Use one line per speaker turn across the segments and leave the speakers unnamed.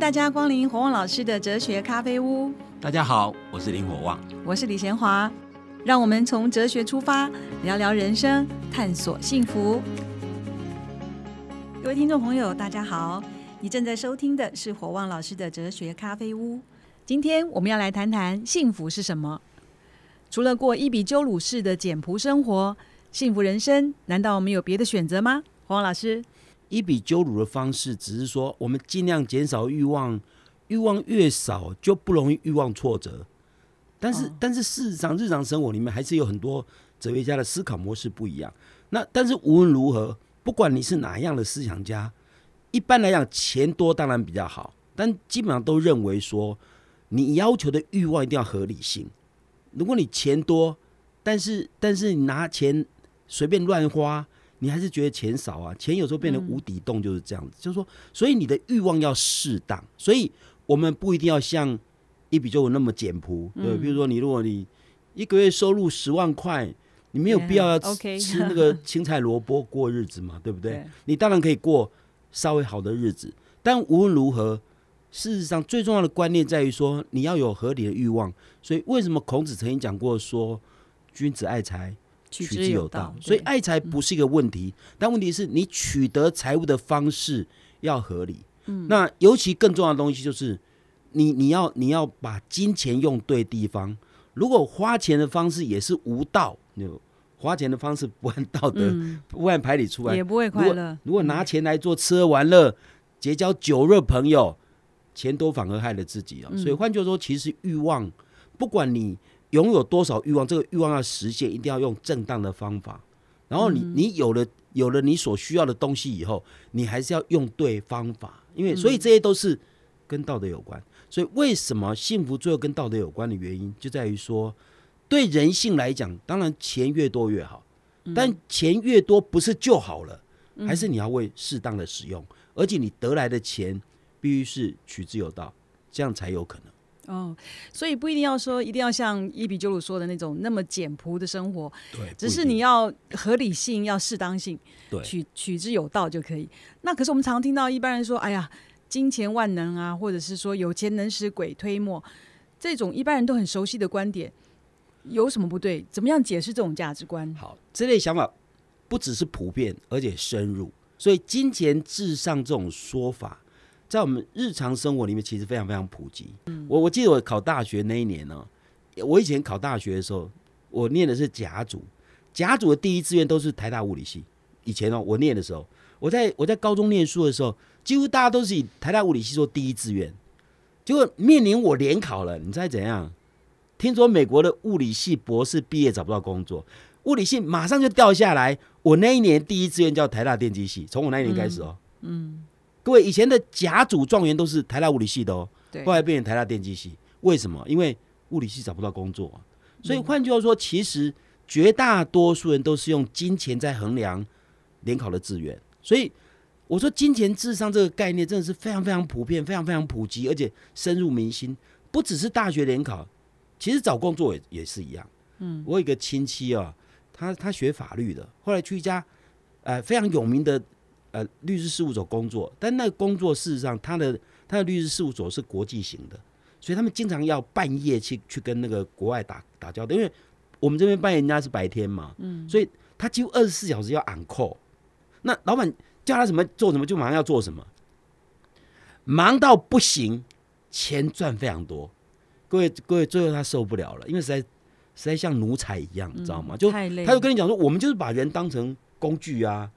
大家光临火旺老师的哲学咖啡屋。
大家好，我是林火旺，
我是李贤华。让我们从哲学出发，聊聊人生，探索幸福。各位听众朋友，大家好，你正在收听的是火旺老师的哲学咖啡屋。今天我们要来谈谈幸福是什么。除了过伊比鸠鲁式的简朴生活，幸福人生难道没有别的选择吗？火旺老师。
伊比鸠鲁的方式只是说，我们尽量减少欲望，欲望越少就不容易欲望挫折。但是，但是事实上，日常生活里面还是有很多哲学家的思考模式不一样。那但是无论如何，不管你是哪样的思想家，一般来讲，钱多当然比较好，但基本上都认为说，你要求的欲望一定要合理性。如果你钱多，但是但是你拿钱随便乱花。你还是觉得钱少啊？钱有时候变成无底洞，就是这样子。就是说，所以你的欲望要适当。所以我们不一定要像一笔就那么简朴，对。比如说，你如果你一个月收入十万块，你没有必要要吃那个青菜萝卜过日子嘛，对不对？你当然可以过稍微好的日子，但无论如何，事实上最重要的观念在于说，你要有合理的欲望。所以为什么孔子曾经讲过说，君子爱财。
取之有道，
所以爱财不是一个问题，但问题是你取得财物的方式要合理。嗯，那尤其更重要的东西就是，你你要你要把金钱用对地方。如果花钱的方式也是无道，就花钱的方式不按道德、不按牌理出来，
也不会快乐。
如果拿钱来做吃喝玩乐、结交酒肉朋友，钱多反而害了自己啊。所以换句话说，其实欲望，不管你。拥有多少欲望，这个欲望要实现，一定要用正当的方法。然后你你有了有了你所需要的东西以后，你还是要用对方法，因为所以这些都是跟道德有关。所以为什么幸福最后跟道德有关的原因，就在于说，对人性来讲，当然钱越多越好，但钱越多不是就好了，还是你要为适当的使用，而且你得来的钱必须是取之有道，这样才有可能。
哦，所以不一定要说，一定要像伊比鸠鲁说的那种那么简朴的生活，
对，
只是你要合理性，要适当性，
对，
取取之有道就可以。那可是我们常听到一般人说，哎呀，金钱万能啊，或者是说有钱能使鬼推磨，这种一般人都很熟悉的观点，有什么不对？怎么样解释这种价值观？
好，这类想法不只是普遍，而且深入，所以金钱至上这种说法。在我们日常生活里面，其实非常非常普及。我我记得我考大学那一年呢，我以前考大学的时候，我念的是甲组，甲组的第一志愿都是台大物理系。以前哦，我念的时候，我在我在高中念书的时候，几乎大家都是以台大物理系做第一志愿。结果面临我联考了，你猜怎样？听说美国的物理系博士毕业找不到工作，物理系马上就掉下来。我那一年第一志愿叫台大电机系，从我那一年开始哦。嗯。各位以前的甲组状元都是台大物理系的哦，后来变成台大电机系，为什么？因为物理系找不到工作，所以换句话说，其实绝大多数人都是用金钱在衡量联考的志愿。所以我说，金钱智商这个概念真的是非常非常普遍、非常非常普及，而且深入民心。不只是大学联考，其实找工作也也是一样。嗯，我有一个亲戚啊，他他学法律的，后来去一家呃非常有名的。呃，律师事务所工作，但那个工作事实上，他的他的律师事务所是国际型的，所以他们经常要半夜去去跟那个国外打打交道，因为我们这边半夜人家是白天嘛，嗯，所以他几乎二十四小时要 on call。那老板叫他什么做什么，就马上要做什么，忙到不行，钱赚非常多。各位各位，最后他受不了了，因为实在实在像奴才一样，你知道吗？就他就跟你讲说，我们就是把人当成工具啊。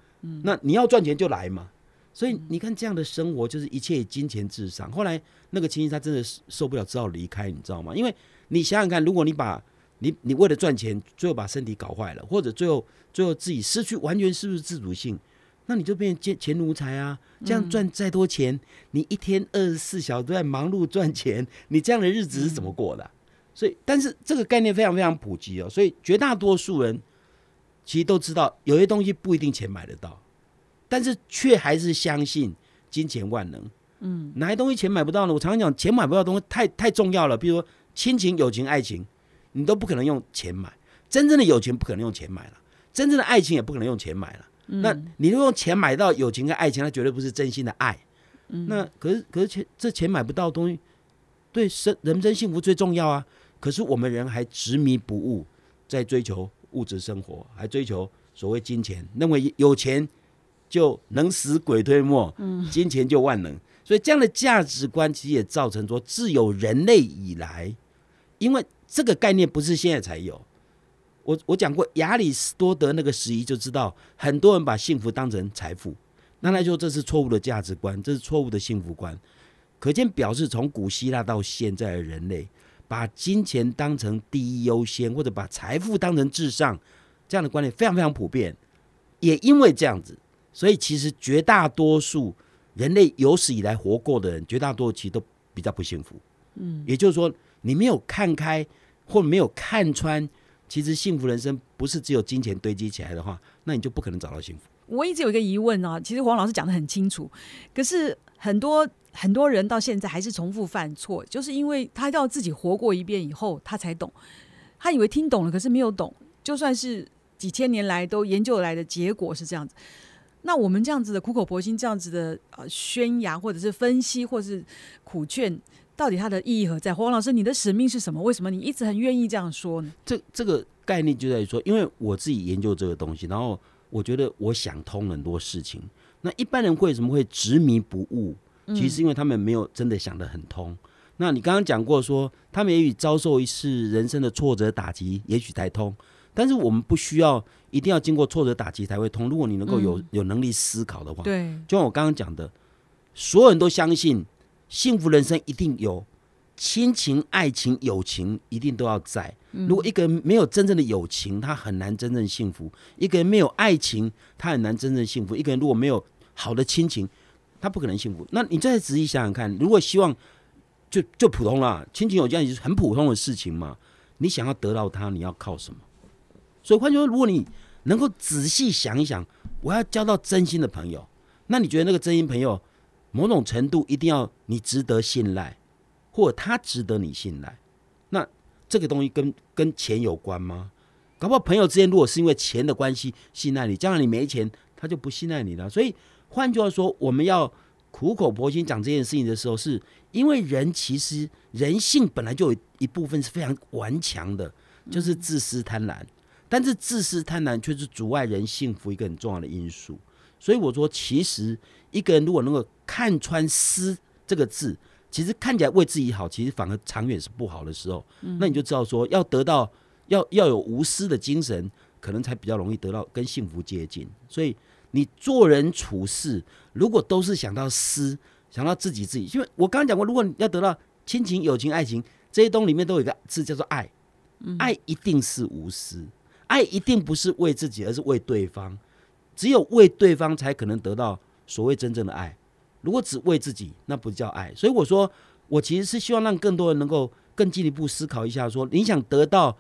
那你要赚钱就来嘛，所以你看这样的生活就是一切以金钱至上。后来那个亲戚他真的是受不了，只好离开，你知道吗？因为你想想看，如果你把你你为了赚钱，最后把身体搞坏了，或者最后最后自己失去完全失去自主性，那你就变钱钱奴才啊！这样赚再多钱，你一天二十四小时都在忙碌赚钱，你这样的日子是怎么过的？所以，但是这个概念非常非常普及哦，所以绝大多数人。其实都知道有些东西不一定钱买得到，但是却还是相信金钱万能。嗯，哪些东西钱买不到呢？我常常讲，钱买不到东西太太重要了。比如说亲情、友情、爱情，你都不可能用钱买。真正的友情不可能用钱买了，真正的爱情也不可能用钱买了。那你如果用钱买到友情跟爱情，那绝对不是真心的爱。那可是可是钱这钱买不到的东西，对生人生幸福最重要啊。可是我们人还执迷不悟，在追求物质生活，还追求所谓金钱，认为有钱就能使鬼推磨，金钱就万能。所以这样的价值观其实也造成说，自有人类以来，因为这个概念不是现在才有。我我讲过亚里士多德那个时宜就知道，很多人把幸福当成财富，那来说这是错误的价值观，这是错误的幸福观。可见表示从古希腊到现在的人类。把金钱当成第一优先，或者把财富当成至上，这样的观念非常非常普遍。也因为这样子，所以其实绝大多数人类有史以来活过的人，绝大多数其实都比较不幸福。嗯，也就是说，你没有看开，或没有看穿，其实幸福人生不是只有金钱堆积起来的话，那你就不可能找到幸福。
我一直有一个疑问啊，其实黄老师讲的很清楚，可是很多。很多人到现在还是重复犯错，就是因为他要自己活过一遍以后，他才懂。他以为听懂了，可是没有懂。就算是几千年来都研究来的结果是这样子。那我们这样子的苦口婆心，这样子的呃宣扬，或者是分析，或是苦劝，到底它的意义何在？黄老师，你的使命是什么？为什么你一直很愿意这样说呢？
这这个概念就在于说，因为我自己研究这个东西，然后我觉得我想通很多事情。那一般人为什么会执迷不悟？其实因为他们没有真的想得很通。那你刚刚讲过说，他们也许遭受一次人生的挫折打击，也许才通。但是我们不需要一定要经过挫折打击才会通。如果你能够有有能力思考的话，
对，
就像我刚刚讲的，所有人都相信幸福人生一定有亲情、爱情、友情，一定都要在。如果一个人没有真正的友情，他很难真正幸福；一个人没有爱情，他很难真正幸福；一个人如果没有好的亲情，他不可能幸福。那你再仔细想想看，如果希望就就普通了，亲情有这样就是很普通的事情嘛？你想要得到他，你要靠什么？所以换句话说，如果你能够仔细想一想，我要交到真心的朋友，那你觉得那个真心朋友某种程度一定要你值得信赖，或者他值得你信赖？那这个东西跟跟钱有关吗？搞不好朋友之间如果是因为钱的关系信赖你，将来你没钱，他就不信赖你了。所以。换句话说，我们要苦口婆心讲这件事情的时候，是因为人其实人性本来就有一部分是非常顽强的，就是自私贪婪。但是自私贪婪却是阻碍人幸福一个很重要的因素。所以我说，其实一个人如果能够看穿“私”这个字，其实看起来为自己好，其实反而长远是不好的时候，那你就知道说，要得到要要有无私的精神，可能才比较容易得到跟幸福接近。所以。你做人处事，如果都是想到私，想到自己自己，因为我刚刚讲过，如果你要得到亲情、友情、爱情这些东西里面都有一个字叫做爱，爱一定是无私，爱一定不是为自己，而是为对方。只有为对方才可能得到所谓真正的爱。如果只为自己，那不叫爱。所以我说，我其实是希望让更多人能够更进一步思考一下：说你想得到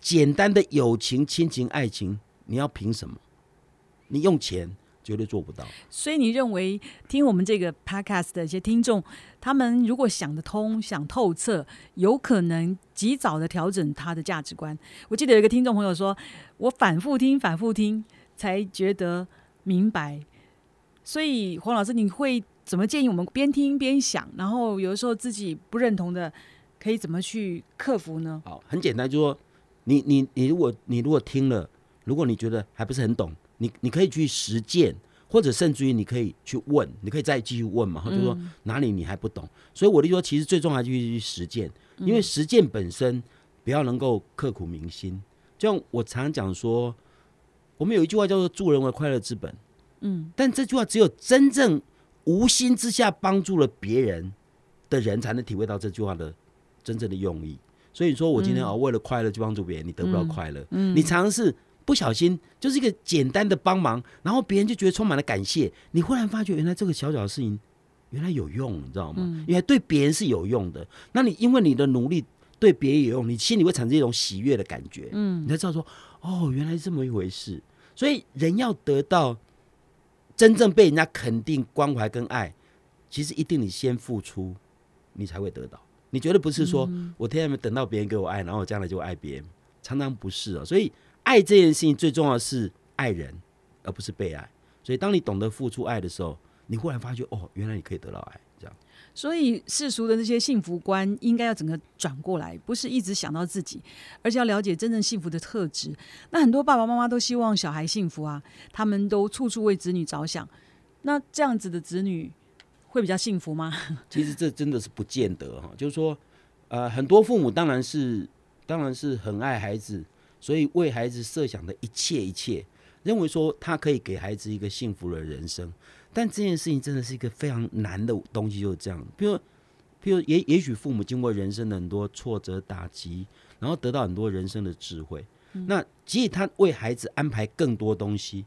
简单的友情、亲情、爱情，你要凭什么？你用钱绝对做不到，
所以你认为听我们这个 podcast 的一些听众，他们如果想得通、想透彻，有可能及早的调整他的价值观。我记得有一个听众朋友说，我反复听、反复听才觉得明白。所以黄老师，你会怎么建议我们边听边想？然后有的时候自己不认同的，可以怎么去克服呢？
好，很简单，就说你你你，如果你如果听了，如果你觉得还不是很懂。你你可以去实践，或者甚至于你可以去问，你可以再继续问嘛，就说哪里你还不懂。所以我的说，其实最重要就是去实践，因为实践本身不要能够刻苦铭心。就像我常讲说，我们有一句话叫做“助人为快乐之本”，嗯，但这句话只有真正无心之下帮助了别人的人，才能体会到这句话的真正的用意。所以说我今天啊，为了快乐去帮助别人，你得不到快乐。嗯，你尝试。不小心就是一个简单的帮忙，然后别人就觉得充满了感谢。你忽然发觉，原来这个小小的事情原来有用，你知道吗？原来对别人是有用的。那你因为你的努力对别人有用，你心里会产生一种喜悦的感觉。嗯，你才知道说，哦，原来是这么一回事。所以人要得到真正被人家肯定、关怀跟爱，其实一定你先付出，你才会得到。你绝对不是说我天天等到别人给我爱，然后我将来就爱别人，常常不是啊。所以。爱这件事情最重要的是爱人，而不是被爱。所以，当你懂得付出爱的时候，你忽然发觉哦，原来你可以得到爱，这样。
所以世俗的那些幸福观应该要整个转过来，不是一直想到自己，而是要了解真正幸福的特质。那很多爸爸妈妈都希望小孩幸福啊，他们都处处为子女着想。那这样子的子女会比较幸福吗？
其实这真的是不见得哈，就是说，呃，很多父母当然是当然是很爱孩子，所以为孩子设想的一切一切，认为说他可以给孩子一个幸福的人生。但这件事情真的是一个非常难的东西，就是这样。比如，比如也也许父母经过人生的很多挫折打击，然后得到很多人生的智慧。那即使他为孩子安排更多东西，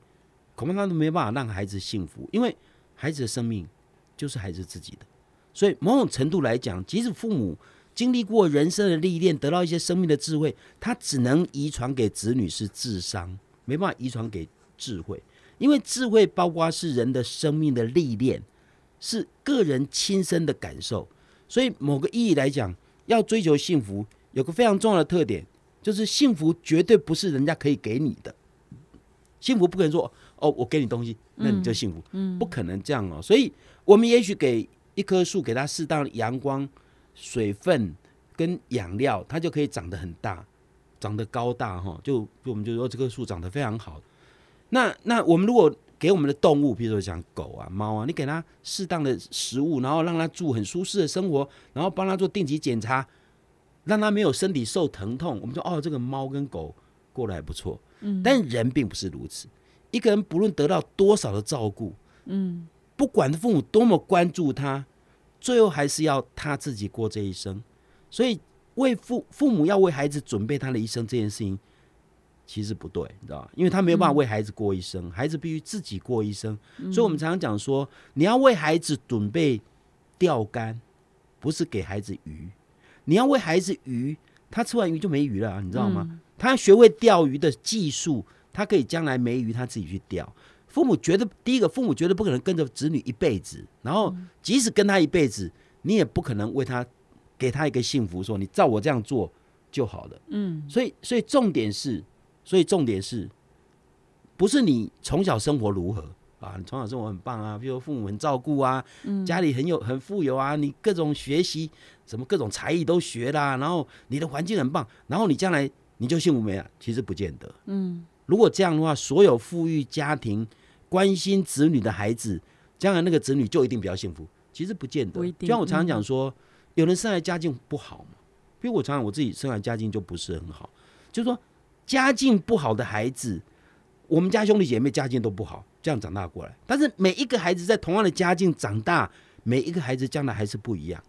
恐怕他都没办法让孩子幸福，因为孩子的生命就是孩子自己的。所以某种程度来讲，即使父母经历过人生的历练，得到一些生命的智慧，他只能遗传给子女是智商，没办法遗传给智慧。因为智慧包括是人的生命的历练，是个人亲身的感受，所以某个意义来讲，要追求幸福，有个非常重要的特点，就是幸福绝对不是人家可以给你的。幸福不可能说哦，我给你东西，那你就幸福，嗯，不可能这样哦。所以，我们也许给一棵树，给它适当的阳光、水分跟养料，它就可以长得很大，长得高大哈。就就我们就说这棵树长得非常好。那那我们如果给我们的动物，比如说像狗啊、猫啊，你给它适当的食物，然后让它住很舒适的生活，然后帮它做定期检查，让它没有身体受疼痛，我们说哦，这个猫跟狗过得还不错。嗯，但人并不是如此。一个人不论得到多少的照顾，嗯，不管父母多么关注他，最后还是要他自己过这一生。所以，为父父母要为孩子准备他的一生这件事情。其实不对，你知道吧？因为他没有办法为孩子过一生，孩子必须自己过一生。所以，我们常常讲说，你要为孩子准备钓竿，不是给孩子鱼。你要为孩子鱼，他吃完鱼就没鱼了，你知道吗？他要学会钓鱼的技术，他可以将来没鱼他自己去钓。父母觉得，第一个，父母绝对不可能跟着子女一辈子，然后即使跟他一辈子，你也不可能为他给他一个幸福，说你照我这样做就好了。嗯，所以，所以重点是。所以重点是，不是你从小生活如何啊？你从小生活很棒啊，比如父母很照顾啊，家里很有很富有啊，你各种学习什么各种才艺都学啦，然后你的环境很棒，然后你将来你就幸福没了？其实不见得。嗯，如果这样的话，所有富裕家庭关心子女的孩子，将来那个子女就一定比较幸福？其实不见得。就像我常常讲说，有人生来家境不好嘛，比如我常常我自己生来家境就不是很好，就是说。家境不好的孩子，我们家兄弟姐妹家境都不好，这样长大过来。但是每一个孩子在同样的家境长大，每一个孩子将来还是不一样。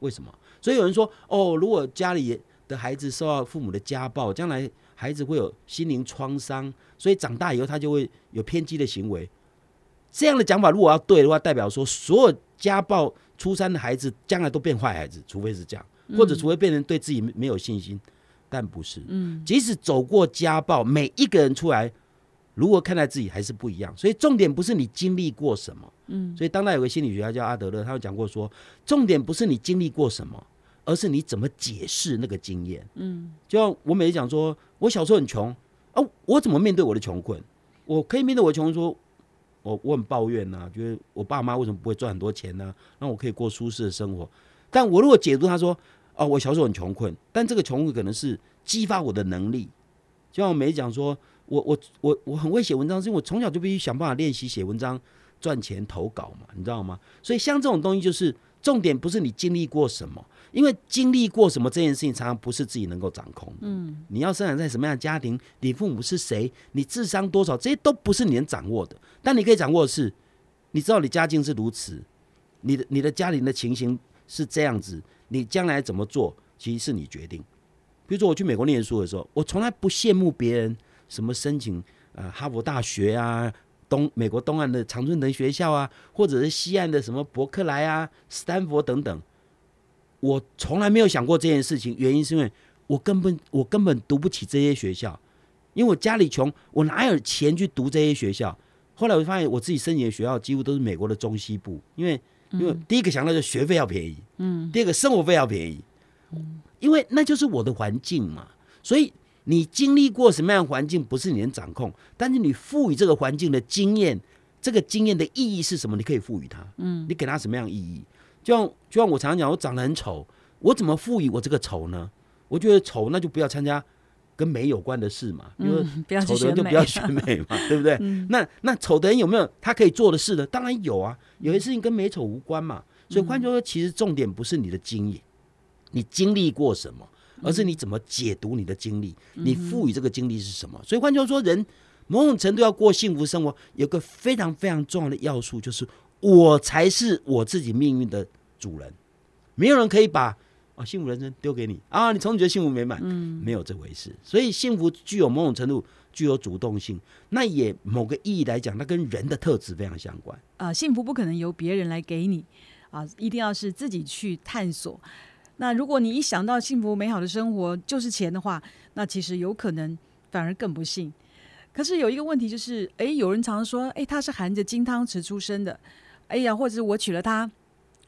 为什么？所以有人说，哦，如果家里的孩子受到父母的家暴，将来孩子会有心灵创伤，所以长大以后他就会有偏激的行为。这样的讲法如果要对的话，代表说所有家暴出生的孩子将来都变坏孩子，除非是这样，或者除非变成对自己没有信心。但不是，嗯，即使走过家暴，每一个人出来，如何看待自己还是不一样。所以重点不是你经历过什么，嗯，所以当代有个心理学家叫阿德勒，他有讲过说，重点不是你经历过什么，而是你怎么解释那个经验。嗯，就像我每次讲说，我小时候很穷，哦，我怎么面对我的穷困？我可以面对我的穷，说我我很抱怨呐，觉得我爸妈为什么不会赚很多钱呢？让我可以过舒适的生活。但我如果解读他说。哦，我小时候很穷困，但这个穷困可能是激发我的能力。就像我每讲说，我我我我很会写文章，是因为我从小就必须想办法练习写文章赚钱投稿嘛，你知道吗？所以像这种东西，就是重点不是你经历过什么，因为经历过什么这件事情，常常不是自己能够掌控。嗯，你要生长在什么样的家庭，你父母是谁，你智商多少，这些都不是你能掌握的。但你可以掌握的是，你知道你家境是如此，你的你的家庭的情形是这样子。你将来怎么做，其实是你决定。比如说，我去美国念书的时候，我从来不羡慕别人什么申请呃哈佛大学啊，东美国东岸的常春藤学校啊，或者是西岸的什么伯克莱啊、斯坦福等等。我从来没有想过这件事情，原因是因为我根本我根本读不起这些学校，因为我家里穷，我哪有钱去读这些学校？后来我发现，我自己申请的学校几乎都是美国的中西部，因为。因为第一个想到就学费要便宜，嗯，第二个生活费要便宜，嗯，因为那就是我的环境嘛。所以你经历过什么样的环境不是你能掌控，但是你赋予这个环境的经验，这个经验的意义是什么？你可以赋予它，嗯，你给它什么样意义？就像就像我常常讲，我长得很丑，我怎么赋予我这个丑呢？我觉得丑，那就不要参加跟美有关的事嘛，因为
不要去选美
丑的人就不要选美嘛，对不对？那那丑的人有没有他可以做的事呢？当然有啊，有些事情跟美丑无关嘛。所以换句话说，其实重点不是你的经验，你经历过什么，而是你怎么解读你的经历，你赋予这个经历是什么。所以换句话说，人某种程度要过幸福生活，有个非常非常重要的要素，就是我才是我自己命运的主人，没有人可以把。啊，幸福人生丢给你啊！你从此觉得幸福美满，嗯，没有这回事。所以幸福具有某种程度具有主动性，那也某个意义来讲，它跟人的特质非常相关。
啊，幸福不可能由别人来给你啊，一定要是自己去探索。那如果你一想到幸福美好的生活就是钱的话，那其实有可能反而更不幸。可是有一个问题就是，哎，有人常说，哎，他是含着金汤匙出生的，哎呀，或者是我娶了他，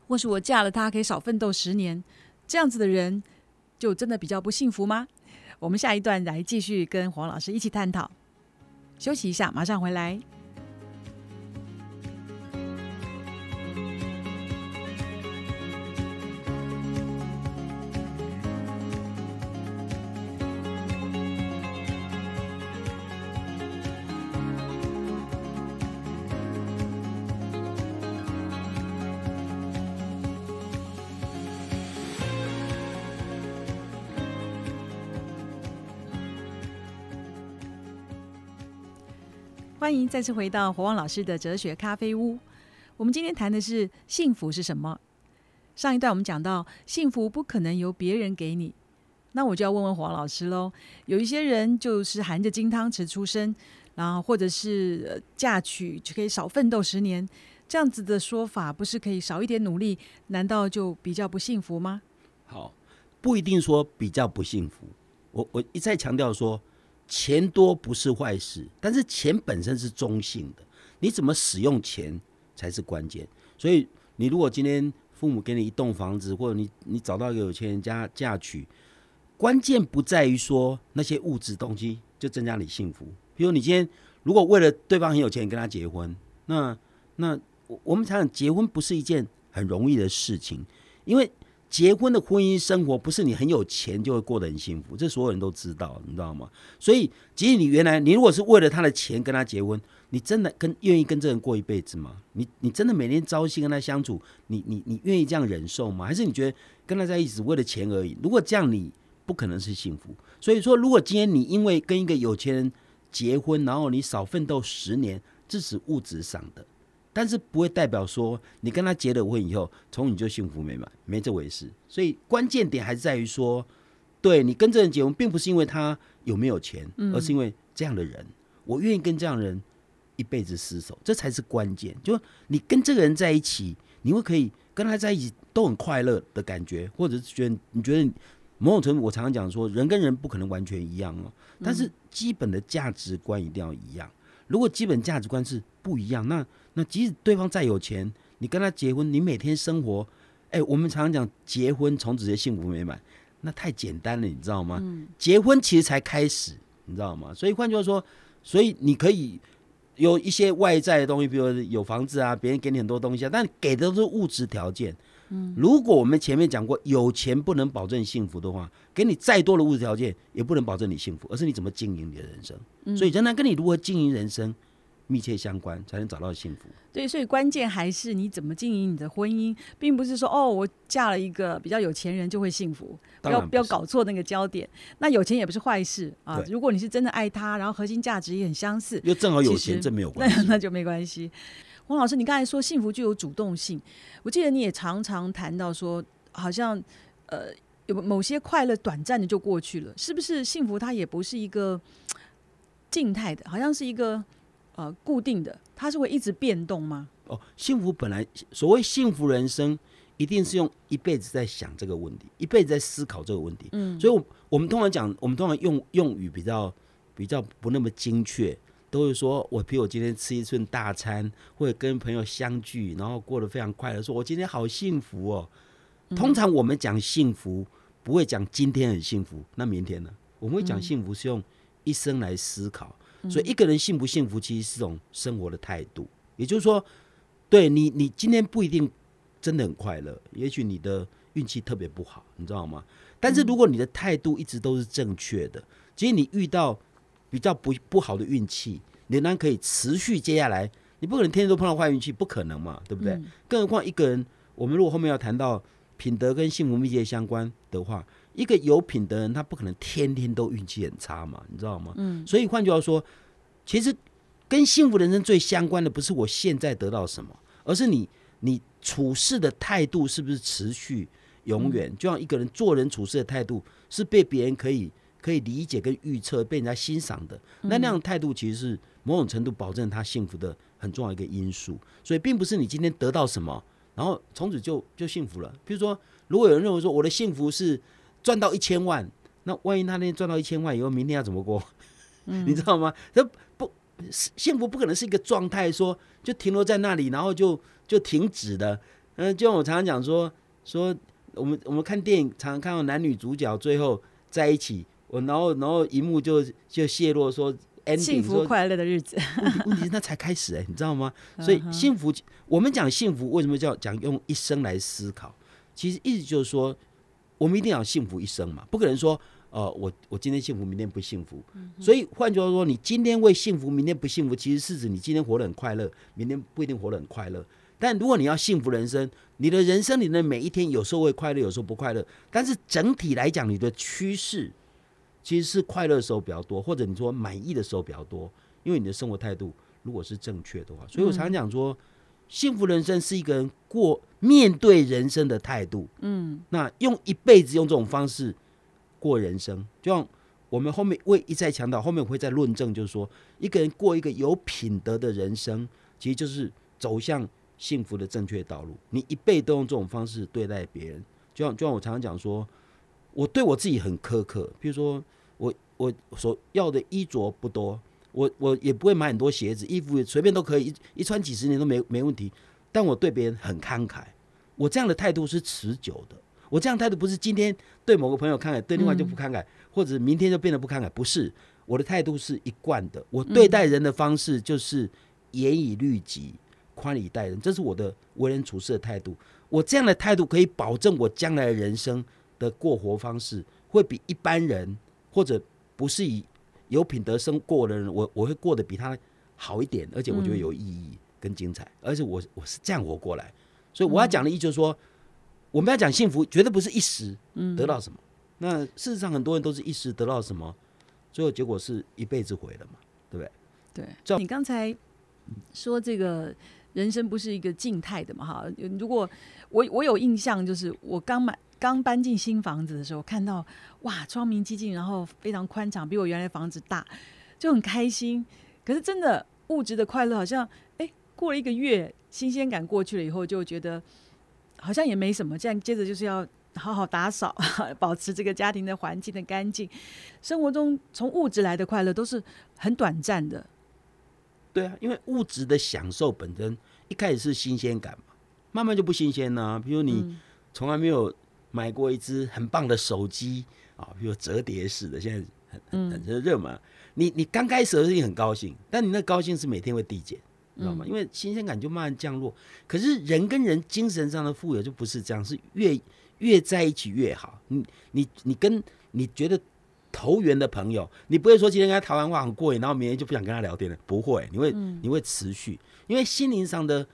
或是我嫁了他，可以少奋斗十年。这样子的人，就真的比较不幸福吗？我们下一段来继续跟黄老师一起探讨。休息一下，马上回来。欢迎再次回到火旺老师的哲学咖啡屋。我们今天谈的是幸福是什么？上一段我们讲到，幸福不可能由别人给你。那我就要问问黄老师喽。有一些人就是含着金汤匙出生，然后或者是嫁娶就可以少奋斗十年，这样子的说法，不是可以少一点努力，难道就比较不幸福吗？
好，不一定说比较不幸福。我我一再强调说。钱多不是坏事，但是钱本身是中性的，你怎么使用钱才是关键。所以，你如果今天父母给你一栋房子，或者你你找到一个有钱人家嫁娶，关键不在于说那些物质东西就增加你幸福。比如你今天如果为了对方很有钱跟他结婚，那那我我们想想，结婚不是一件很容易的事情，因为。结婚的婚姻生活不是你很有钱就会过得很幸福，这所有人都知道，你知道吗？所以，即使你原来你如果是为了他的钱跟他结婚，你真的跟愿意跟这人过一辈子吗？你你真的每天朝夕跟他相处，你你你愿意这样忍受吗？还是你觉得跟他在一起为了钱而已？如果这样，你不可能是幸福。所以说，如果今天你因为跟一个有钱人结婚，然后你少奋斗十年，这是物质上的。但是不会代表说你跟他结了婚以后，从你就幸福美满，没这回事。所以关键点还是在于说，对你跟这人结婚，并不是因为他有没有钱，而是因为这样的人，我愿意跟这样的人一辈子厮守，这才是关键。就你跟这个人在一起，你会可以跟他在一起都很快乐的感觉，或者是觉得你觉得某种程度，我常常讲说，人跟人不可能完全一样哦，但是基本的价值观一定要一样。如果基本价值观是不一样，那那即使对方再有钱，你跟他结婚，你每天生活，哎，我们常常讲结婚从此就幸福美满，那太简单了，你知道吗？结婚其实才开始，你知道吗？所以换句话说，所以你可以有一些外在的东西，比如有房子啊，别人给你很多东西啊，但给的都是物质条件。嗯，如果我们前面讲过，有钱不能保证幸福的话，给你再多的物质条件也不能保证你幸福，而是你怎么经营你的人生。所以，仍然跟你如何经营人生。密切相关，才能找到幸福。
对，所以关键还是你怎么经营你的婚姻，并不是说哦，我嫁了一个比较有钱人就会幸福。不要不要搞错那个焦点。那有钱也不是坏事啊。如果你是真的爱他，然后核心价值也很相似，
又正好有钱，这没有关系，
那就没关系。黄老师，你刚才说幸福具有主动性，我记得你也常常谈到说，好像呃有某些快乐短暂的就过去了，是不是？幸福它也不是一个静态的，好像是一个。呃，固定的，它是会一直变动吗？
哦，幸福本来所谓幸福人生，一定是用一辈子在想这个问题，一辈子在思考这个问题。嗯，所以，我我们通常讲，我们通常用用语比较比较不那么精确，都会说我，比如我今天吃一顿大餐，或者跟朋友相聚，然后过得非常快乐，说我今天好幸福哦。通常我们讲幸福，不会讲今天很幸福，那明天呢？我们会讲幸福是用一生来思考。所以一个人幸不幸福，其实是种生活的态度。也就是说，对你，你今天不一定真的很快乐，也许你的运气特别不好，你知道吗？但是如果你的态度一直都是正确的，其实你遇到比较不不好的运气，仍然可以持续接下来。你不可能天天都碰到坏运气，不可能嘛，对不对？更何况一个人，我们如果后面要谈到品德跟幸福密切相关的话。一个有品的人，他不可能天天都运气很差嘛，你知道吗？嗯。所以换句话说，其实跟幸福人生最相关的，不是我现在得到什么，而是你你处事的态度是不是持续永远？就像一个人做人处事的态度，是被别人可以可以理解跟预测，被人家欣赏的。那那样态度，其实是某种程度保证他幸福的很重要一个因素。所以，并不是你今天得到什么，然后从此就就幸福了。比如说，如果有人认为说我的幸福是赚到一千万，那万一他那天赚到一千万以后，明天要怎么过？你知道吗？这不幸福不可能是一个状态，说就停留在那里，然后就就停止的。嗯，就像我常常讲说说，我们我们看电影常常看到男女主角最后在一起，我然后然后一幕就就泄露，说 ending
幸福快乐的日子。
问题是那才开始哎，你知道吗？所以幸福，我们讲幸福，为什么叫讲用一生来思考？其实意思就是说。我们一定要幸福一生嘛，不可能说，呃，我我今天幸福，明天不幸福。所以换句话说，你今天为幸福，明天不幸福，其实是指你今天活得很快乐，明天不一定活得很快乐。但如果你要幸福人生，你的人生里的每一天，有时候会快乐，有时候不快乐。但是整体来讲，你的趋势其实是快乐的时候比较多，或者你说满意的时候比较多，因为你的生活态度如果是正确的话。所以我常常讲说。幸福人生是一个人过面对人生的态度，嗯，那用一辈子用这种方式过人生，就像我们后面会一再强调，后面我会再论证，就是说一个人过一个有品德的人生，其实就是走向幸福的正确道路。你一辈都用这种方式对待别人，就像就像我常常讲说，我对我自己很苛刻，比如说我我所要的衣着不多。我我也不会买很多鞋子、衣服，随便都可以一一穿几十年都没没问题。但我对别人很慷慨，我这样的态度是持久的。我这样态度不是今天对某个朋友慷慨，对另外就不慷慨，或者明天就变得不慷慨，不是。我的态度是一贯的。我对待人的方式就是严以律己、宽以待人，这是我的为人处事的态度。我这样的态度可以保证我将来的人生的过活方式会比一般人或者不是以。有品德生过的人，我我会过得比他好一点，而且我觉得有意义跟精彩，而且我我是这样活过来，所以我要讲的意思就是说，我们要讲幸福，绝对不是一时得到什么。那事实上，很多人都是一时得到什么，最后结果是一辈子毁了嘛，对不对？
对。你刚才说这个人生不是一个静态的嘛？哈，如果我我有印象，就是我刚买。刚搬进新房子的时候，看到哇，窗明几净，然后非常宽敞，比我原来房子大，就很开心。可是真的物质的快乐，好像哎，过了一个月，新鲜感过去了以后，就觉得好像也没什么。这样接着就是要好好打扫，保持这个家庭的环境的干净。生活中从物质来的快乐都是很短暂的。
对啊，因为物质的享受本身一开始是新鲜感嘛，慢慢就不新鲜了。比如你从来没有。买过一只很棒的手机啊，比如折叠式的，现在很很很热嘛。你你刚开始的时候你很高兴，但你那高兴是每天会递减，知道吗？因为新鲜感就慢慢降落。可是人跟人精神上的富有就不是这样，是越越在一起越好。你你你跟你觉得投缘的朋友，你不会说今天跟他谈完话很过瘾，然后明天就不想跟他聊天了。不会，你会你会持续，因为心灵上的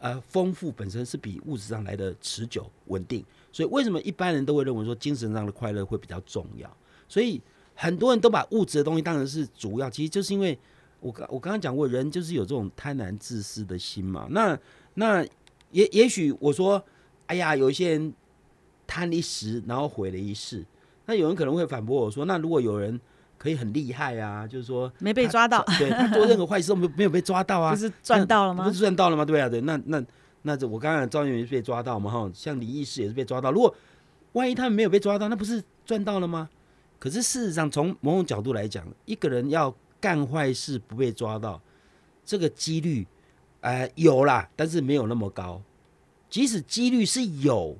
呃丰富本身是比物质上来的持久稳定。所以为什么一般人都会认为说精神上的快乐会比较重要？所以很多人都把物质的东西当成是主要，其实就是因为我刚我刚刚讲过，人就是有这种贪婪自私的心嘛。那那也也许我说，哎呀，有一些人贪一时，然后毁了一世。那有人可能会反驳我说，那如果有人可以很厉害啊，就是说
没被抓到，
对他做任何坏事都没没有被抓到啊，
不是赚到了吗？
不是赚到了吗？对啊，对，那那。那这我刚刚赵元元被抓到嘛？哈，像李义士也是被抓到。如果万一他们没有被抓到，那不是赚到了吗？可是事实上，从某种角度来讲，一个人要干坏事不被抓到，这个几率，呃，有啦，但是没有那么高。即使几率是有，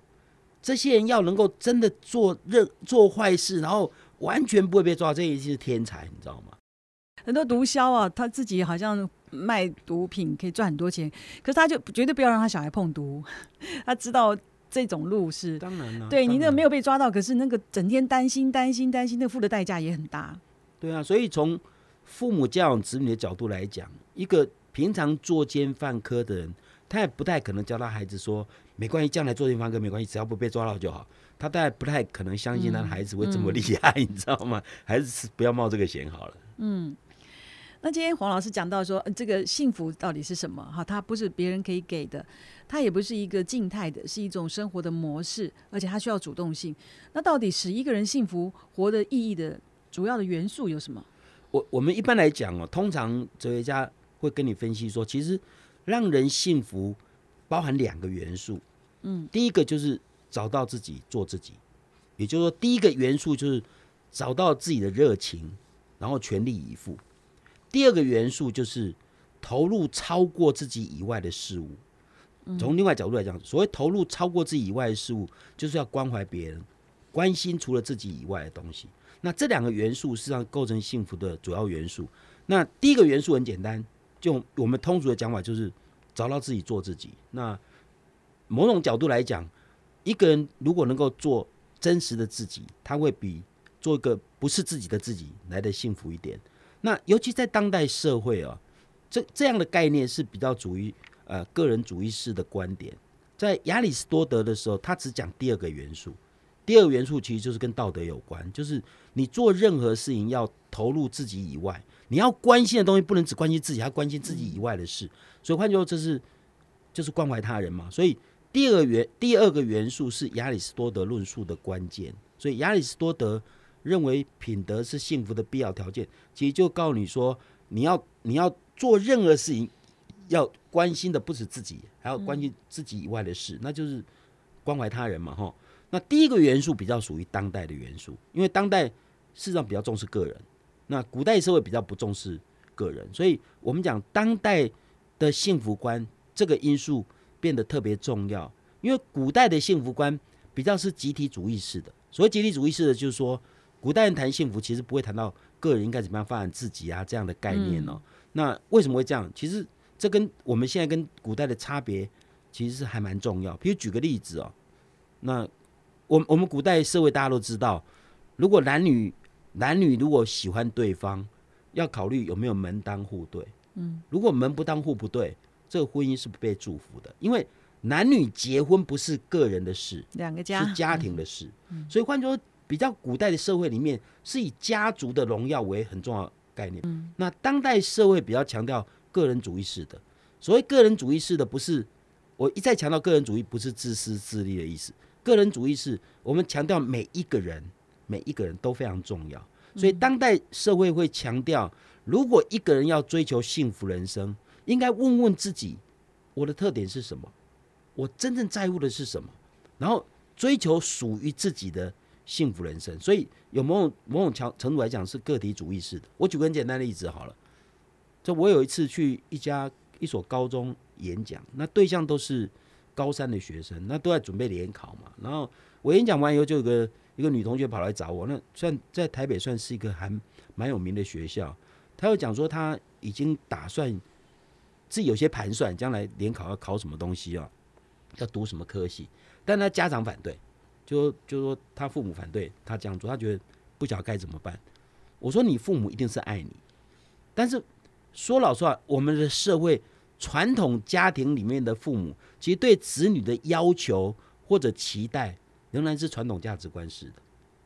这些人要能够真的做任做坏事，然后完全不会被抓，这一定是天才，你知道吗？
很多毒枭啊，他自己好像卖毒品可以赚很多钱，可是他就绝对不要让他小孩碰毒，他知道这种路是。
当然了，
对你那个没有被抓到，可是那个整天担心、担心、担心，那个付的代价也很大。
对啊，所以从父母教养子女的角度来讲，一个平常作奸犯科的人，他也不太可能教他孩子说没关系，将来作奸犯科没关系，只要不被抓到就好。他大概不太可能相信他的孩子会这么厉害，你知道吗？还是不要冒这个险好了。
嗯那今天黄老师讲到说，呃这个幸福到底是什么？哈，它不是别人可以给的，它也不是一个静态的，是一种生活的模式，而且它需要主动性。那到底使一个人幸福活的意义的主要的元素有什么？
我我们一般来讲哦，通常哲学家会跟你分析说，其实让人幸福包含两个元素。嗯，第一个就是找到自己做自己，也就是说，第一个元素就是找到自己的热情，然后全力以赴。第二个元素就是投入超过自己以外的事物。从另外角度来讲，所谓投入超过自己以外的事物，就是要关怀别人，关心除了自己以外的东西。那这两个元素实际上构成幸福的主要元素。那第一个元素很简单，就我们通俗的讲法就是找到自己做自己。那某种角度来讲，一个人如果能够做真实的自己，他会比做一个不是自己的自己来的幸福一点。那尤其在当代社会啊，这这样的概念是比较属于呃个人主义式的观点。在亚里士多德的时候，他只讲第二个元素，第二个元素其实就是跟道德有关，就是你做任何事情要投入自己以外，你要关心的东西不能只关心自己，还要关心自己以外的事。所以换句话说，这是就是关怀他人嘛。所以第二个元第二个元素是亚里士多德论述的关键。所以亚里士多德认为品德是幸福的必要条件，其实就告诉你说，你要你要做任何事情，要关心的不止自己，还要关心自己以外的事，那就是关怀他人嘛，哈。那第一个元素比较属于当代的元素，因为当代事实上比较重视个人，那古代社会比较不重视个人，所以我们讲当代的幸福观这个因素变得特别重要，因为古代的幸福观比较是集体主义式的。所谓集体主义式的，就是说古代人谈幸福，其实不会谈到个人应该怎么样发展自己啊这样的概念哦。那为什么会这样？其实这跟我们现在跟古代的差别，其实是还蛮重要。比如举个例子哦，那我我们古代社会大家都知道，如果男女男女如果喜欢对方，要考虑有没有门当户对。嗯，如果门不当户不对，这个婚姻是不被祝福的，因为男女结婚不是个人的事，
两个家
是家庭的事。所以换句话说，比较古代的社会里面是以家族的荣耀为很重要的概念。那当代社会比较强调个人主义式的。所谓个人主义式的，不是我一再强调个人主义不是自私自利的意思。个人主义是我们强调每一个人，每一个人都非常重要。所以当代社会会强调，如果一个人要追求幸福人生，应该问问自己，我的特点是什么？我真正在乎的是什么？然后追求属于自己的幸福人生。所以有某种某种程程度来讲是个体主义式的。我举个很简单的例子好了，就我有一次去一家一所高中演讲，那对象都是高三的学生，那都在准备联考嘛。然后我演讲完以后，就有个一个女同学跑来找我，那算在台北算是一个还蛮有名的学校。她又讲说，她已经打算自己有些盘算，将来联考要考什么东西啊，要读什么科系，但他家长反对，就就说他父母反对他这样做，他觉得不晓得该怎么办。我说你父母一定是爱你，但是说老实话，我们的社会传统家庭里面的父母，其实对子女的要求或者期待，仍然是传统价值观式的，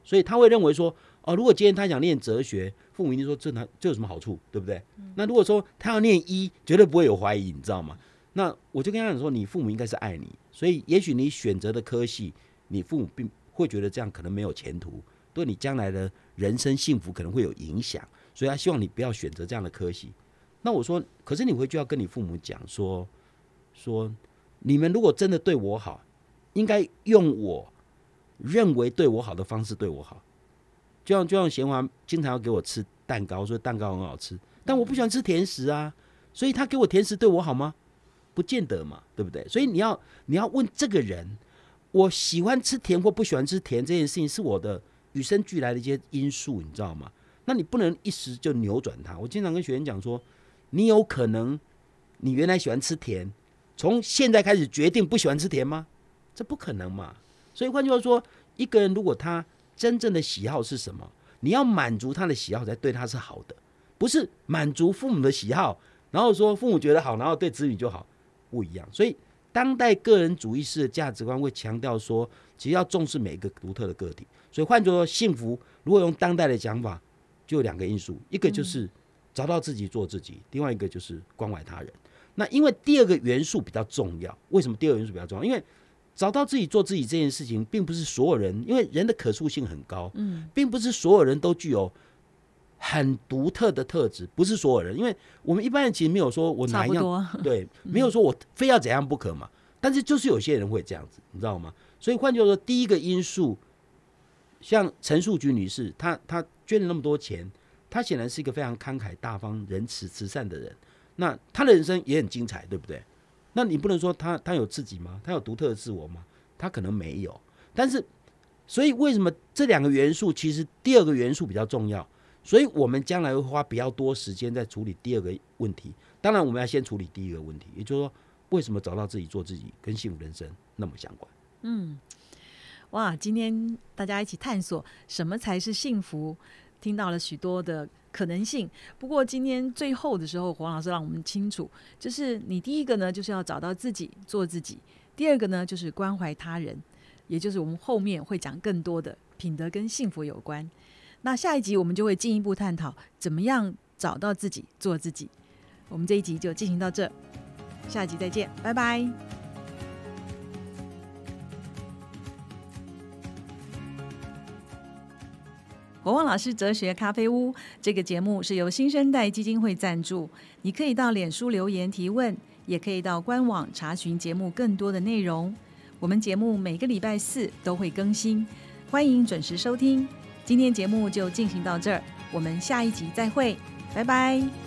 所以他会认为说，哦，如果今天他想念哲学，父母一定说这哪这有什么好处，对不对？那如果说他要念医，绝对不会有怀疑，你知道吗？那我就跟他讲说，你父母应该是爱你，所以也许你选择的科系，你父母并会觉得这样可能没有前途，对你将来的人生幸福可能会有影响，所以他希望你不要选择这样的科系。那我说，可是你回去要跟你父母讲说，说你们如果真的对我好，应该用我认为对我好的方式对我好。就像就像贤华经常要给我吃蛋糕，说蛋糕很好吃，但我不喜欢吃甜食啊，所以他给我甜食对我好吗？不见得嘛，对不对？所以你要你要问这个人，我喜欢吃甜或不喜欢吃甜这件事情，是我的与生俱来的一些因素，你知道吗？那你不能一时就扭转它。我经常跟学员讲说，你有可能你原来喜欢吃甜，从现在开始决定不喜欢吃甜吗？这不可能嘛。所以换句话说，一个人如果他真正的喜好是什么，你要满足他的喜好才对他是好的，不是满足父母的喜好，然后说父母觉得好，然后对子女就好，不一样。所以当代个人主义式的价值观会强调说，其实要重视每一个独特的个体。所以换作说，幸福如果用当代的讲法，就有两个因素，一个就是找到自己做自己，另外一个就是关怀他人。那因为第二个元素比较重要，为什么第二个元素比较重要？因为找到自己做自己这件事情，并不是所有人，因为人的可塑性很高，嗯，并不是所有人都具有很独特的特质，不是所有人，因为我们一般人其实没有说我哪一样，对，没有说我非要怎样不可嘛。但是就是有些人会这样子，你知道吗？所以换句话说，第一个因素。像陈树菊女士，她她捐了那么多钱，她显然是一个非常慷慨大方、仁慈慈善的人。那她的人生也很精彩，对不对？那你不能说他他有自己吗？他有独特的自我吗？他可能没有。但是，所以为什么这两个元素其实第二个元素比较重要？所以我们将来会花比较多时间在处理第二个问题。当然，我们要先处理第一个问题，也就是说，为什么找到自己做自己跟幸福人生那么相关？嗯。
哇，今天大家一起探索什么才是幸福，听到了许多的可能性。不过今天最后的时候，黄老师让我们清楚，就是你第一个呢，就是要找到自己做自己；第二个呢，就是关怀他人，也就是我们后面会讲更多的品德跟幸福有关。那下一集我们就会进一步探讨怎么样找到自己做自己。我们这一集就进行到这，下一集再见，拜拜。国旺老师哲学咖啡屋这个节目是由新生代基金会赞助，你可以到脸书留言提问，也可以到官网查询节目更多的内容。我们节目每个礼拜四都会更新，欢迎准时收听。今天节目就进行到这儿，我们下一集再会，拜拜。